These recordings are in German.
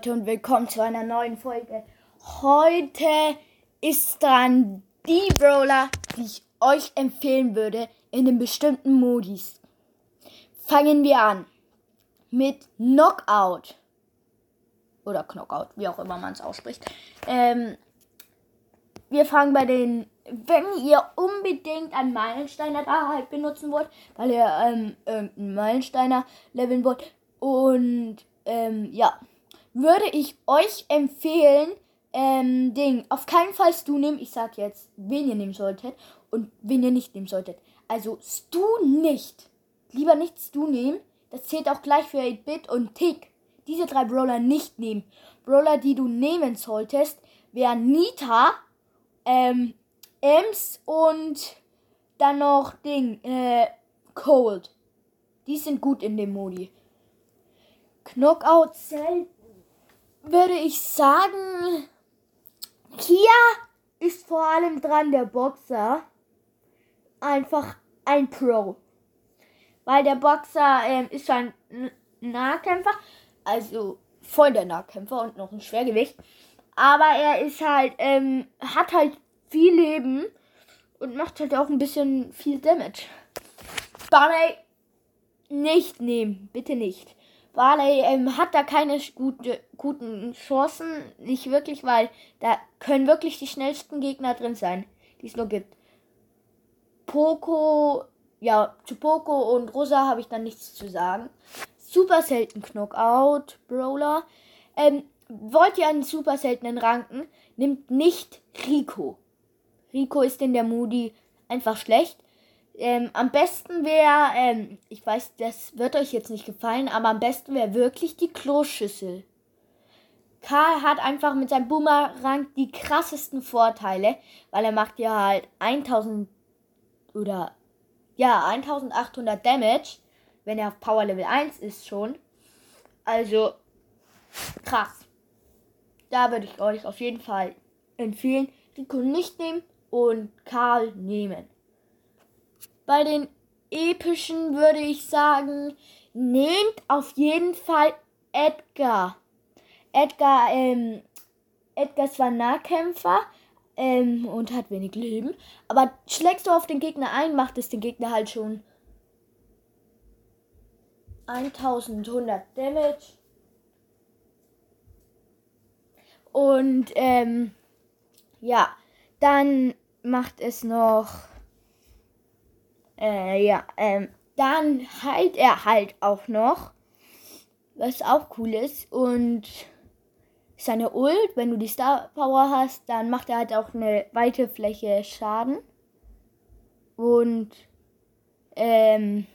Leute und willkommen zu einer neuen Folge. Heute ist dran die Brawler, die ich euch empfehlen würde in den bestimmten Modis. Fangen wir an mit Knockout. Oder Knockout, wie auch immer man es ausspricht. Ähm, wir fangen bei den, wenn ihr unbedingt einen Meilensteiner da halt benutzen wollt, weil ihr ähm, irgendeinen Meilensteiner leveln wollt. Und ähm, ja, würde ich euch empfehlen, ähm, Ding, auf keinen Fall Stu nehmen. Ich sag jetzt, wen ihr nehmen solltet und wen ihr nicht nehmen solltet. Also Stu nicht. Lieber nicht Stu nehmen. Das zählt auch gleich für 8-Bit und Tick. Diese drei Brawler nicht nehmen. Brawler, die du nehmen solltest, wären Nita, ähm, Ems und dann noch Ding, äh, Cold. Die sind gut in dem Modi. Knockout selten würde ich sagen, hier ist vor allem dran der Boxer. Einfach ein Pro. Weil der Boxer ähm, ist ein Nahkämpfer, also voll der Nahkämpfer und noch ein Schwergewicht. Aber er ist halt, ähm, hat halt viel Leben und macht halt auch ein bisschen viel Damage. Barley nicht nehmen, bitte nicht. Barley ähm, hat da keine gute, guten Chancen, nicht wirklich, weil da können wirklich die schnellsten Gegner drin sein, die es nur gibt. Poco, ja, zu Poco und Rosa habe ich dann nichts zu sagen. Super selten Knockout, Brawler. Ähm, wollt ihr einen super seltenen ranken, nimmt nicht Rico. Rico ist in der Moody einfach schlecht. Ähm, am besten wäre, ähm, ich weiß, das wird euch jetzt nicht gefallen, aber am besten wäre wirklich die Kloschüssel. Karl hat einfach mit seinem Boomerang die krassesten Vorteile, weil er macht ja halt 1000 oder ja 1800 Damage, wenn er auf Power Level 1 ist schon. Also krass. Da würde ich euch auf jeden Fall empfehlen, Rico nicht nehmen und Karl nehmen. Bei den epischen würde ich sagen, nehmt auf jeden Fall Edgar. Edgar, ähm, Edgar ist zwar Nahkämpfer ähm, und hat wenig Leben, aber schlägst du auf den Gegner ein, macht es den Gegner halt schon 1100 Damage. Und ähm, ja, dann macht es noch äh, ja, ähm, dann heilt er halt auch noch, was auch cool ist. Und seine Ult, wenn du die Star Power hast, dann macht er halt auch eine weite Fläche Schaden. Und ähm,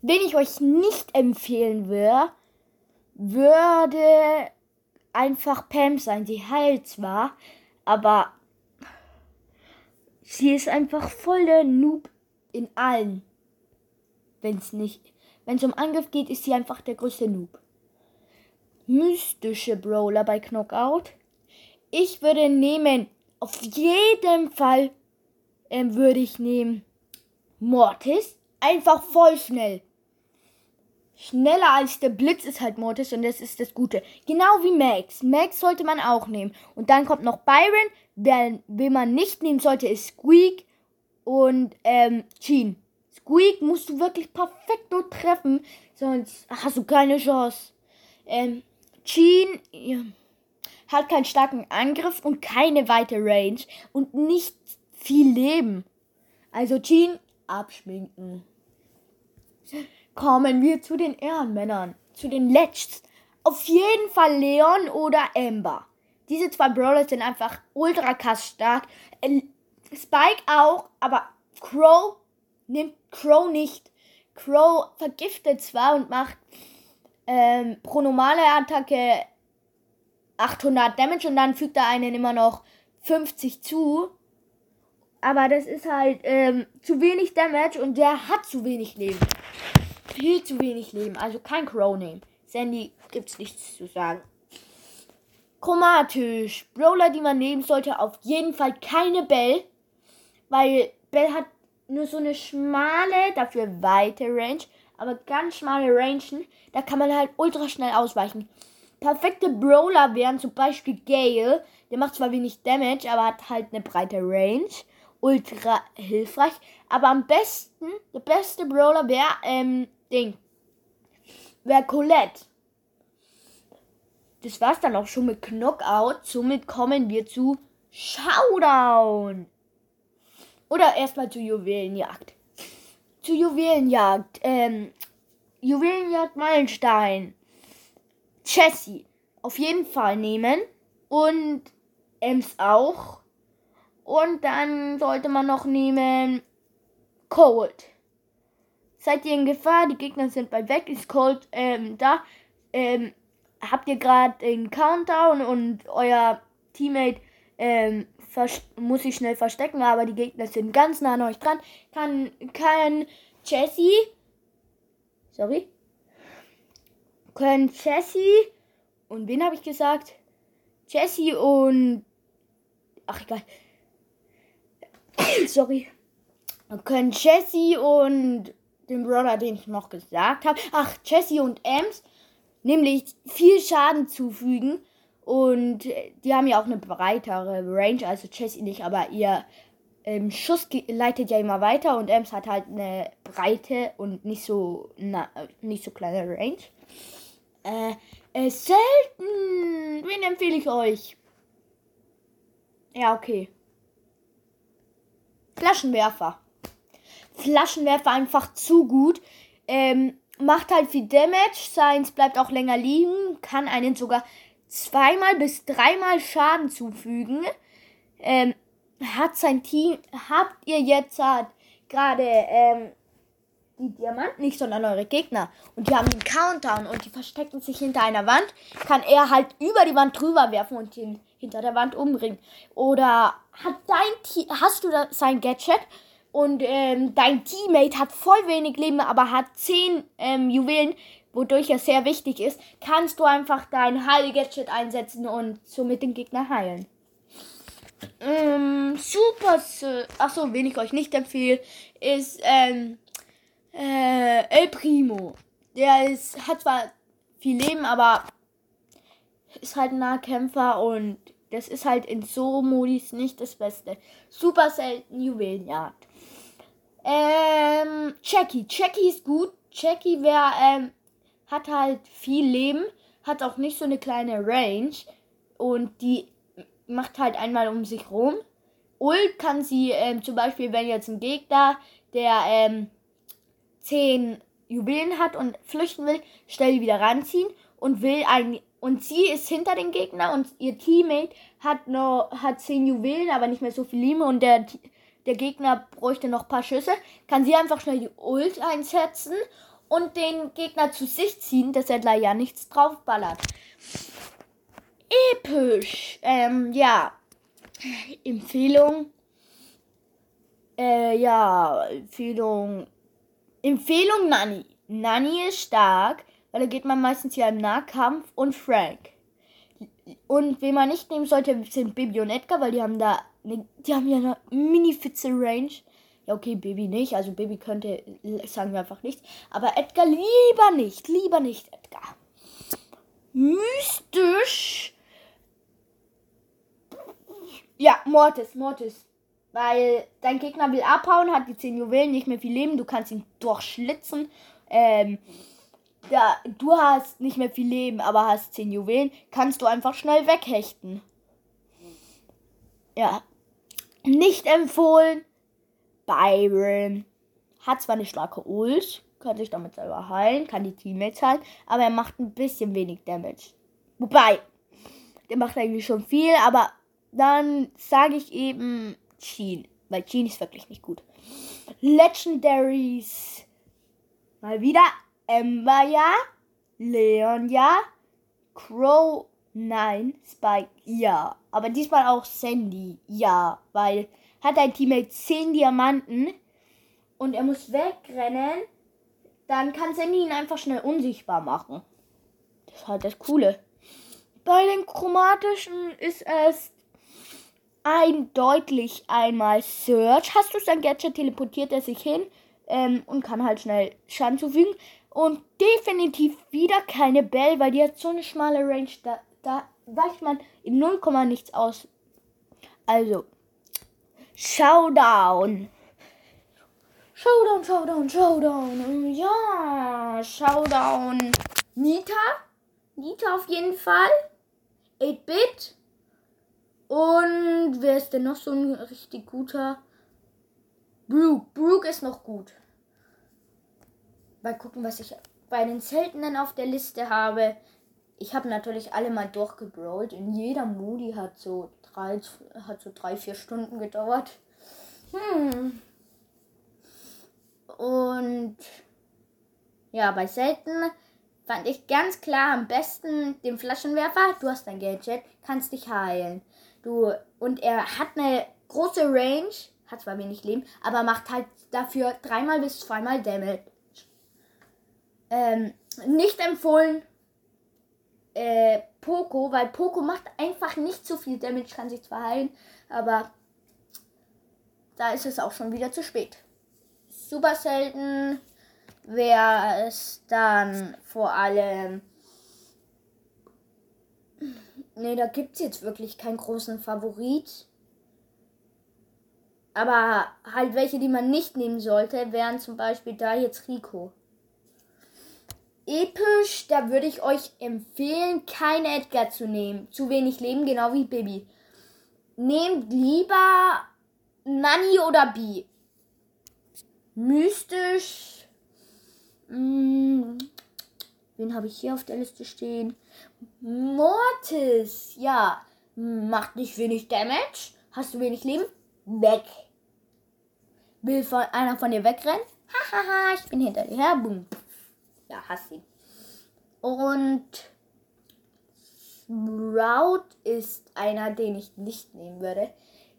wen ich euch nicht empfehlen würde, würde einfach Pam sein. Sie heilt zwar, aber sie ist einfach voll der Noob in allen. Wenn es nicht. Wenn es um Angriff geht, ist sie einfach der größte Noob. Mystische Brawler bei Knockout. Ich würde nehmen, auf jeden Fall ähm, würde ich nehmen Mortis. Einfach voll schnell. Schneller als der Blitz ist halt Mortis und das ist das Gute. Genau wie Max. Max sollte man auch nehmen. Und dann kommt noch Byron. Den, wen man nicht nehmen sollte, ist Squeak und ähm, Jean. Squeak musst du wirklich perfekt nur treffen, sonst hast du keine Chance. Ähm, Jean ja, hat keinen starken Angriff und keine weite Range und nicht viel Leben. Also Jean abschminken. Kommen wir zu den Ehrenmännern, zu den letzten. Auf jeden Fall Leon oder Amber. Diese zwei Brawlers sind einfach ultra krass stark. Spike auch, aber Crow nimmt Crow nicht. Crow vergiftet zwar und macht ähm, pro normale Attacke 800 Damage und dann fügt er einen immer noch 50 zu. Aber das ist halt ähm, zu wenig Damage und der hat zu wenig Leben. Viel zu wenig Leben. Also kein Crow nehmen. Sandy gibt's nichts zu sagen. Chromatisch. Brawler, die man nehmen sollte, auf jeden Fall keine Bell. Weil Bell hat nur so eine schmale, dafür weite Range, aber ganz schmale Rangen. Da kann man halt ultra schnell ausweichen. perfekte Brawler wären zum Beispiel Gale. Der macht zwar wenig Damage, aber hat halt eine breite Range. Ultra hilfreich. Aber am besten, der beste Brawler wäre, ähm, Ding. Wäre Colette. Das war's dann auch schon mit Knockout. Somit kommen wir zu Showdown. Oder erstmal zu Juwelenjagd. Zu Juwelenjagd. Ähm, Juwelenjagd Meilenstein. Jessie. Auf jeden Fall nehmen. Und Ems auch. Und dann sollte man noch nehmen Cold. Seid ihr in Gefahr? Die Gegner sind bald weg. Ist Cold ähm, da? Ähm, habt ihr gerade den Countdown und euer Teammate ähm, muss sich schnell verstecken, aber die Gegner sind ganz nah an euch dran. Kann, kann Jessie, sorry, können Jessie und wen habe ich gesagt? Jessie und, ach egal, sorry, können Jessie und den Brother, den ich noch gesagt habe, ach, Jessie und Ems, nämlich viel Schaden zufügen und die haben ja auch eine breitere Range, also Jessie nicht, aber ihr ähm, Schuss leitet ja immer weiter und Ems hat halt eine breite und nicht so, na, nicht so kleine Range. Äh, äh, selten. Wen empfehle ich euch? Ja, okay. Flaschenwerfer. Flaschenwerfer einfach zu gut. Ähm, macht halt viel Damage. Seins bleibt auch länger liegen. Kann einen sogar zweimal bis dreimal Schaden zufügen. Ähm, hat sein Team, habt ihr jetzt halt gerade ähm, die Diamanten nicht, sondern eure Gegner. Und die haben den Countdown und die verstecken sich hinter einer Wand, kann er halt über die Wand drüber werfen und ihn hinter der Wand umbringen. Oder hat dein Team, hast du da sein Gadget und ähm, dein Teammate hat voll wenig Leben, aber hat 10 ähm, Juwelen, wodurch er sehr wichtig ist, kannst du einfach dein Heil-Gadget einsetzen und somit den Gegner heilen. Ähm, super, achso, wen ich euch nicht empfehle, ist ähm, äh, El Primo. Der ist, hat zwar viel Leben, aber ist halt ein Nahkämpfer und das ist halt in so Modis nicht das Beste. Super selten Juwelenjagd. Ähm, Jackie. Jackie ist gut. Jackie wäre, ähm, hat halt viel Leben, hat auch nicht so eine kleine Range und die macht halt einmal um sich rum. Ult kann sie ähm, zum Beispiel, wenn jetzt ein Gegner, der ähm, 10 Juwelen hat und flüchten will, schnell wieder ranziehen und will ein und sie ist hinter dem Gegner und ihr Teammate hat noch hat 10 Juwelen, aber nicht mehr so viel Lime und der der Gegner bräuchte noch ein paar Schüsse, kann sie einfach schnell die Ult einsetzen und den Gegner zu sich ziehen, dass er da ja nichts draufballert. Episch. Ähm, ja. Empfehlung. Äh, ja, Empfehlung. Empfehlung Nani. Nani ist stark, weil da geht man meistens ja im Nahkampf und Frank. Und wen man nicht nehmen sollte, sind Baby und Edgar, weil die haben da, die haben ja eine Mini-Fitze-Range. Ja, okay, Baby nicht. Also Baby könnte, sagen wir einfach nicht. Aber Edgar lieber nicht. Lieber nicht, Edgar. Mystisch. Ja, Mortis, Mortis. Weil dein Gegner will abhauen, hat die 10 Juwelen, nicht mehr viel Leben. Du kannst ihn durchschlitzen. Ähm, da, du hast nicht mehr viel Leben, aber hast 10 Juwelen. Kannst du einfach schnell weghechten. Ja. Nicht empfohlen. Byron. Hat zwar eine starke Ult, kann sich damit selber heilen, kann die Teammates heilen, aber er macht ein bisschen wenig Damage. Wobei, der macht eigentlich schon viel, aber dann sage ich eben Sheen, weil Sheen ist wirklich nicht gut. Legendaries. Mal wieder Ember ja, Leon ja, Crow nein, Spike ja. Aber diesmal auch Sandy ja, weil hat ein Teammate 10 Diamanten und er muss wegrennen, dann kann Sandy ihn einfach schnell unsichtbar machen. Das ist halt das Coole. Bei den chromatischen ist es eindeutig einmal Search. Hast du sein Gadget, teleportiert er sich hin ähm, und kann halt schnell Schaden zufügen. Und definitiv wieder keine Bell, weil die hat so eine schmale Range. Da, da weicht man in 0, nichts aus. Also, Showdown. Showdown, Showdown, Showdown. Ja, Showdown. Nita. Nita auf jeden Fall. 8-Bit. Und wer ist denn noch so ein richtig guter? Brooke. Brooke ist noch gut. Mal gucken, was ich bei den Seltenen auf der Liste habe. Ich habe natürlich alle mal durchgebrawlt. In jeder Moody hat so drei, hat so drei, vier Stunden gedauert. Hm. Und ja, bei Selten fand ich ganz klar am besten den Flaschenwerfer. Du hast ein Gadget, kannst dich heilen. Du, und er hat eine große Range, hat zwar wenig Leben, aber macht halt dafür dreimal bis zweimal Damage. Ähm, nicht empfohlen äh, Poco, weil Poco macht einfach nicht so viel Damage, kann sich zwar heilen, aber da ist es auch schon wieder zu spät. Super selten wäre es dann vor allem. Ne, da gibt es jetzt wirklich keinen großen Favorit. Aber halt welche, die man nicht nehmen sollte, wären zum Beispiel da jetzt Rico. Episch, da würde ich euch empfehlen, keinen Edgar zu nehmen. Zu wenig Leben, genau wie Baby. Nehmt lieber Nani oder B. Mystisch. Hm, wen habe ich hier auf der Liste stehen? Mortis. Ja. Macht nicht wenig Damage. Hast du wenig Leben? Weg. Will von, einer von dir wegrennen? Hahaha, ich bin hinter dir her. Boom. Ja, hast ihn. Und Sprout ist einer, den ich nicht nehmen würde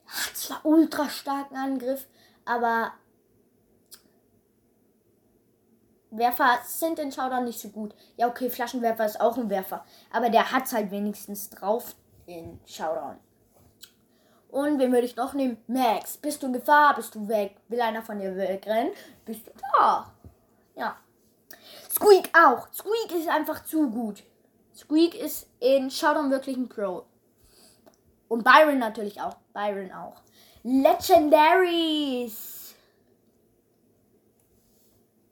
hat zwar ultra starken Angriff, aber Werfer sind in Showdown nicht so gut. Ja, okay, Flaschenwerfer ist auch ein Werfer. Aber der hat halt wenigstens drauf in Showdown. Und wen würde ich noch nehmen? Max. Bist du in Gefahr? Bist du weg? Will einer von dir wegrennen? Bist du da? Ja. Squeak auch. Squeak ist einfach zu gut. Squeak ist in Showdown wirklich ein Pro. Und Byron natürlich auch. Byron auch. Legendaries.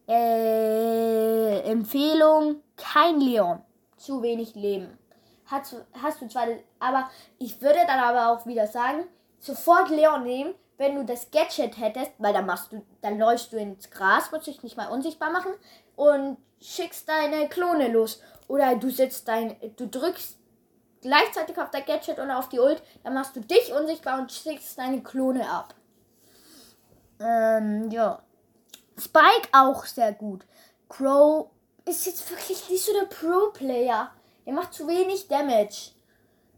Äh, Empfehlung: kein Leon. Zu wenig Leben. Hast, hast du zwar, aber ich würde dann aber auch wieder sagen, sofort Leon nehmen, wenn du das Gadget hättest, weil dann machst du, dann läufst du ins Gras, musst dich nicht mal unsichtbar machen und schickst deine Klone los. Oder du setzt dein, du drückst gleichzeitig auf dein Gadget oder auf die Ult, dann machst du dich unsichtbar und schickst deine Klone ab. Ähm, ja. Spike auch sehr gut. Crow ist jetzt wirklich nicht so der Pro-Player. Er macht zu wenig Damage.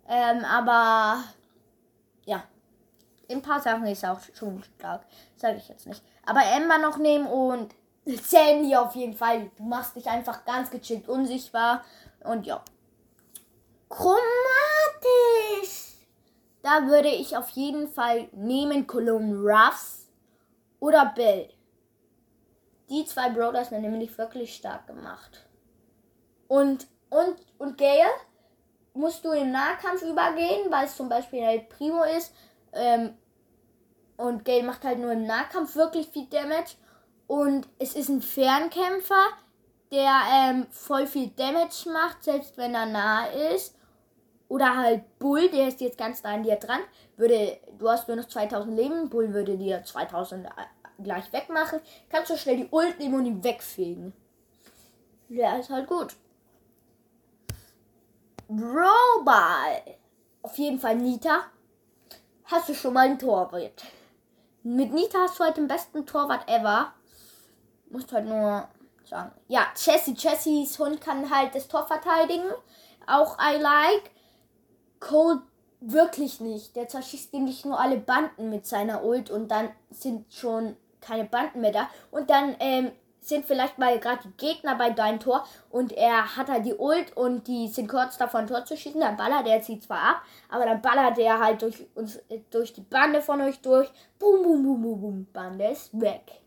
Ähm, aber ja. In ein paar Sachen ist er auch schon stark. Sage ich jetzt nicht. Aber Emma noch nehmen und Sandy auf jeden Fall. Du machst dich einfach ganz gechillt unsichtbar. Und ja. Chromatisch. Da würde ich auf jeden Fall nehmen Cologne Ruffs oder Bell. Die zwei Brothers sind nämlich wirklich stark gemacht. Und, und, und Gale musst du im Nahkampf übergehen, weil es zum Beispiel El Primo ist. Ähm, und Gale macht halt nur im Nahkampf wirklich viel Damage. Und es ist ein Fernkämpfer, der ähm, voll viel Damage macht, selbst wenn er nah ist. Oder halt Bull, der ist jetzt ganz nah an dir dran. Würde, du hast nur noch 2000 Leben, Bull würde dir 2000 äh, gleich wegmachen. Kannst du schnell die Ult nehmen und ihn wegfegen. Der ist halt gut. Brawlball. Auf jeden Fall Nita. Hast du schon mal ein Torwart. Mit Nita hast du halt den besten Torwart ever. Musst halt nur sagen. Ja, Jessie. Jessies Hund kann halt das Tor verteidigen. Auch I like. Cole wirklich nicht. Der zerschießt nämlich nur alle Banden mit seiner Ult und dann sind schon keine Banden mehr da. Und dann ähm, sind vielleicht mal gerade die Gegner bei deinem Tor und er hat halt die Ult und die sind kurz davon Tor zu schießen. Dann ballert er sie zwar ab, aber dann ballert er halt durch uns äh, durch die Bande von euch durch. Boom, boom, boom, boom, boom. Bande ist weg.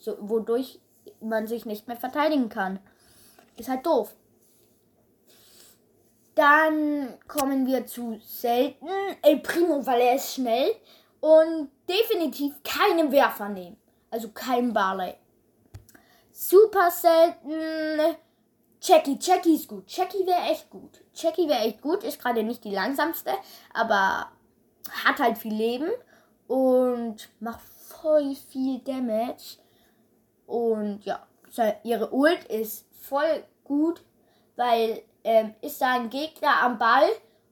So, wodurch man sich nicht mehr verteidigen kann. Ist halt doof. Dann kommen wir zu selten. El Primo, weil er ist schnell. Und definitiv keinen Werfer nehmen. Also kein Barley. Super selten. Jackie. Jackie ist gut. Jackie wäre echt gut. Jackie wäre echt gut. Ist gerade nicht die langsamste. Aber hat halt viel Leben. Und macht voll viel Damage. Und ja. Ihre Ult ist voll gut. Weil ähm, ist da ein Gegner am Ball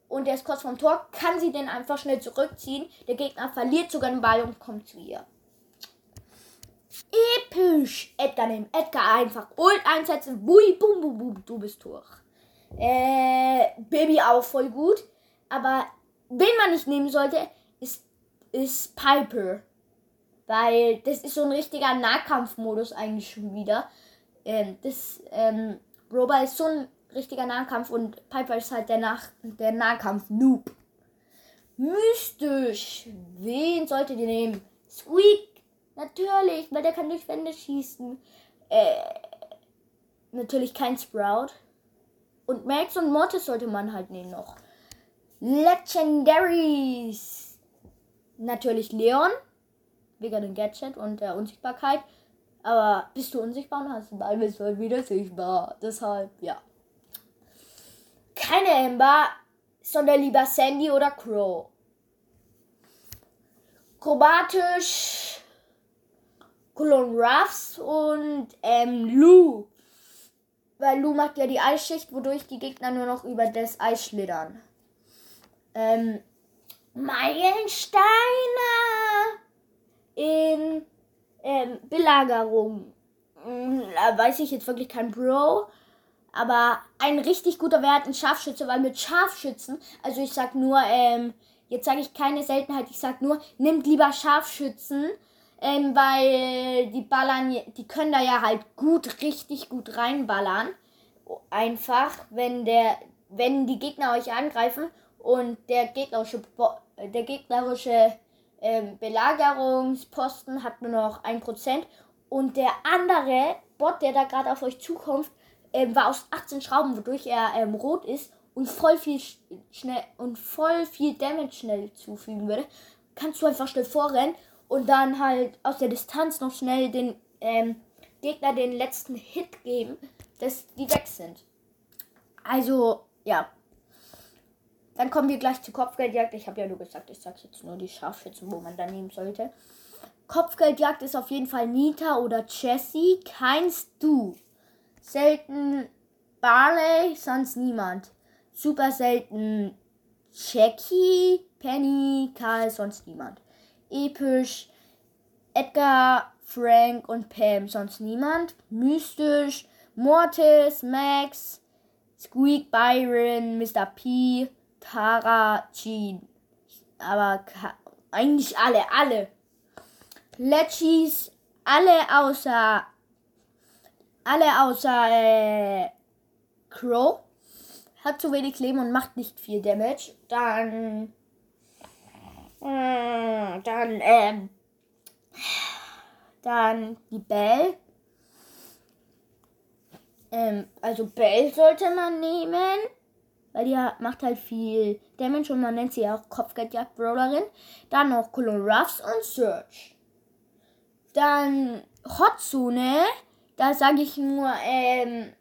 und der ist kurz vom Tor, kann sie den einfach schnell zurückziehen. Der Gegner verliert sogar den Ball und kommt zu ihr. Episch! Edgar nehmen. Edgar einfach Ult einsetzen. Bui, bum, bum, bum. Du bist durch. Äh, Baby auch voll gut. Aber wen man nicht nehmen sollte, ist, ist Piper. Weil das ist so ein richtiger Nahkampfmodus eigentlich schon wieder. Ähm, das, ähm, Roba ist so ein richtiger Nahkampf und Piper ist halt der, Nach der Nahkampf-Noob. Mystisch. Wen solltet ihr nehmen? Squeak. Natürlich, weil der kann durch Wände schießen. Äh, natürlich kein Sprout. Und Max und Mortis sollte man halt nehmen noch. Legendaries. Natürlich Leon. Wegen dem Gadget und der Unsichtbarkeit. Aber bist du unsichtbar und hast den Ball, bist du halt wieder sichtbar. Deshalb, ja keine Amber, sondern lieber Sandy oder Crow. Chromatisch Colon Ruffs und ähm, Lou. Weil Lou macht ja die Eisschicht, wodurch die Gegner nur noch über das Eis schlittern. Ähm, Meilensteine in ähm, Belagerung. Hm, da weiß ich jetzt wirklich kein Bro. Aber ein richtig guter Wert in Scharfschütze, weil mit Scharfschützen, also ich sag nur, ähm, jetzt sage ich keine Seltenheit, ich sag nur, nimmt lieber Scharfschützen, ähm, weil die ballern, die können da ja halt gut, richtig gut reinballern. Einfach, wenn der, wenn die Gegner euch angreifen und der gegnerische, der gegnerische ähm, Belagerungsposten hat nur noch 1% und der andere Bot, der da gerade auf euch zukommt, ähm, war aus 18 Schrauben, wodurch er ähm, rot ist und voll viel schnell und voll viel Damage schnell zufügen würde, kannst du einfach schnell vorrennen und dann halt aus der Distanz noch schnell den ähm, Gegner den letzten Hit geben, dass die weg sind. Also, ja. Dann kommen wir gleich zur Kopfgeldjagd. Ich habe ja nur gesagt, ich sage jetzt nur die Scharfschützen, wo man da nehmen sollte. Kopfgeldjagd ist auf jeden Fall Nita oder Jessie. Kein Stu. Selten Barley, sonst niemand. Super selten Jackie, Penny, Karl, sonst niemand. Episch Edgar, Frank und Pam, sonst niemand. Mystisch Mortis, Max, Squeak, Byron, Mr. P, Tara, Jean. Aber eigentlich alle, alle. Letchis, alle außer alle außer äh, Crow. Hat zu wenig Leben und macht nicht viel Damage. Dann. Äh, dann, ähm. Dann die Bell. Ähm, also Bell sollte man nehmen. Weil die macht halt viel Damage und man nennt sie auch Kopfgeldjagd-Brawlerin. Dann noch Colon Ruffs und Search. Dann Hotzone da sage ich nur, ähm,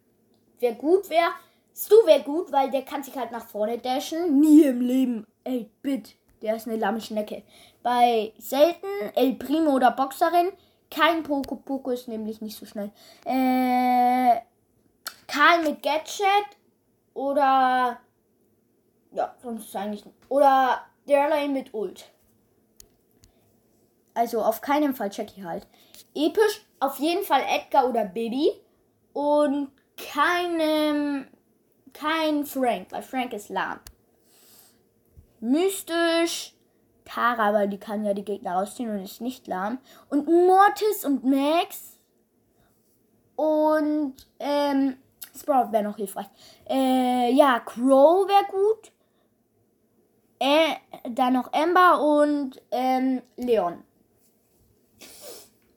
wer gut wäre. Stu wäre gut, weil der kann sich halt nach vorne dashen. Nie im Leben. Ey, bitte. Der ist eine lamme Schnecke. Bei selten El Primo oder Boxerin. Kein Poco Poco ist nämlich nicht so schnell. Äh, Karl mit Gadget. Oder. Ja, sonst eigentlich. Oder Derlane mit Ult. Also auf keinen Fall Jackie halt. Episch auf jeden Fall Edgar oder Bibi. Und keinem. Kein Frank, weil Frank ist lahm. Mystisch. Tara, weil die kann ja die Gegner rausziehen und ist nicht lahm. Und Mortis und Max. Und ähm, Sprout wäre noch hilfreich. Äh, ja, Crow wäre gut. Äh, dann noch Ember und ähm, Leon.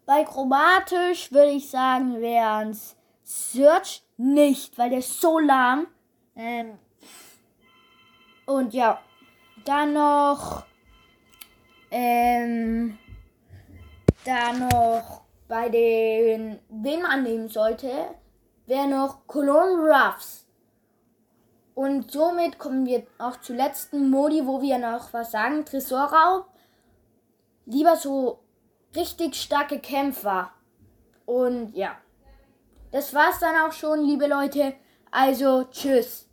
Bei chromatisch würde ich sagen, wären es Search, nicht, weil der ist so lahm. Ähm, und ja, dann noch, ähm, dann noch bei den, wen man nehmen sollte, wäre noch Cologne Ruffs. Und somit kommen wir auch zu letzten Modi, wo wir noch was sagen. Tresorraub. Lieber so richtig starke Kämpfer. Und ja. Das war's dann auch schon, liebe Leute. Also, tschüss.